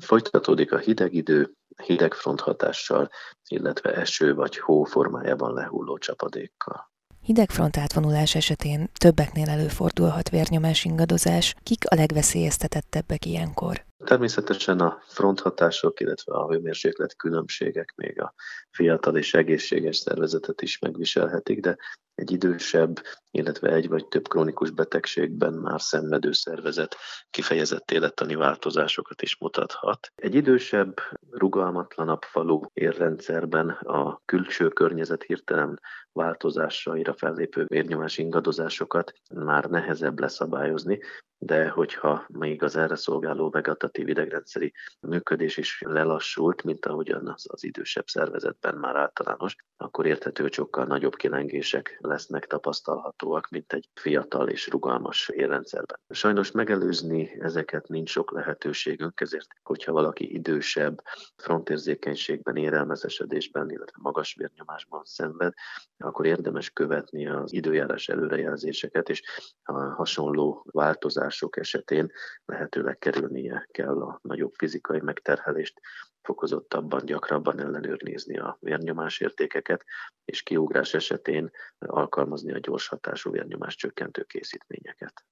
Folytatódik a hideg idő, hideg fronthatással, illetve eső vagy hó formájában lehulló csapadékkal. Hidegfront átvonulás esetén többeknél előfordulhat vérnyomás ingadozás. Kik a legveszélyeztetettebbek ilyenkor? Természetesen a fronthatások, illetve a hőmérséklet különbségek még a fiatal és egészséges szervezetet is megviselhetik, de egy idősebb, illetve egy vagy több krónikus betegségben már szenvedő szervezet kifejezett élettani változásokat is mutathat. Egy idősebb, rugalmatlanabb falu érrendszerben a külső környezet hirtelen változásaira fellépő vérnyomás ingadozásokat már nehezebb leszabályozni, de hogyha még az erre szolgáló vegetatív idegrendszeri működés is lelassult, mint ahogyan az, az idősebb szervezetben már általános, akkor érthető sokkal nagyobb kilengések lesznek tapasztalhatóak, mint egy fiatal és rugalmas érrendszerben. Sajnos megelőzni ezeket nincs sok lehetőségünk, ezért, hogyha valaki idősebb, frontérzékenységben, érelmezesedésben, illetve magas vérnyomásban szenved, akkor érdemes követni az időjárás előrejelzéseket, és a hasonló változások esetén lehetőleg kerülnie kell a nagyobb fizikai megterhelést, fokozottabban, gyakrabban ellenőrizni a vérnyomás értékeket, és kiugrás esetén alkalmazni a gyors hatású vérnyomás csökkentő készítményeket.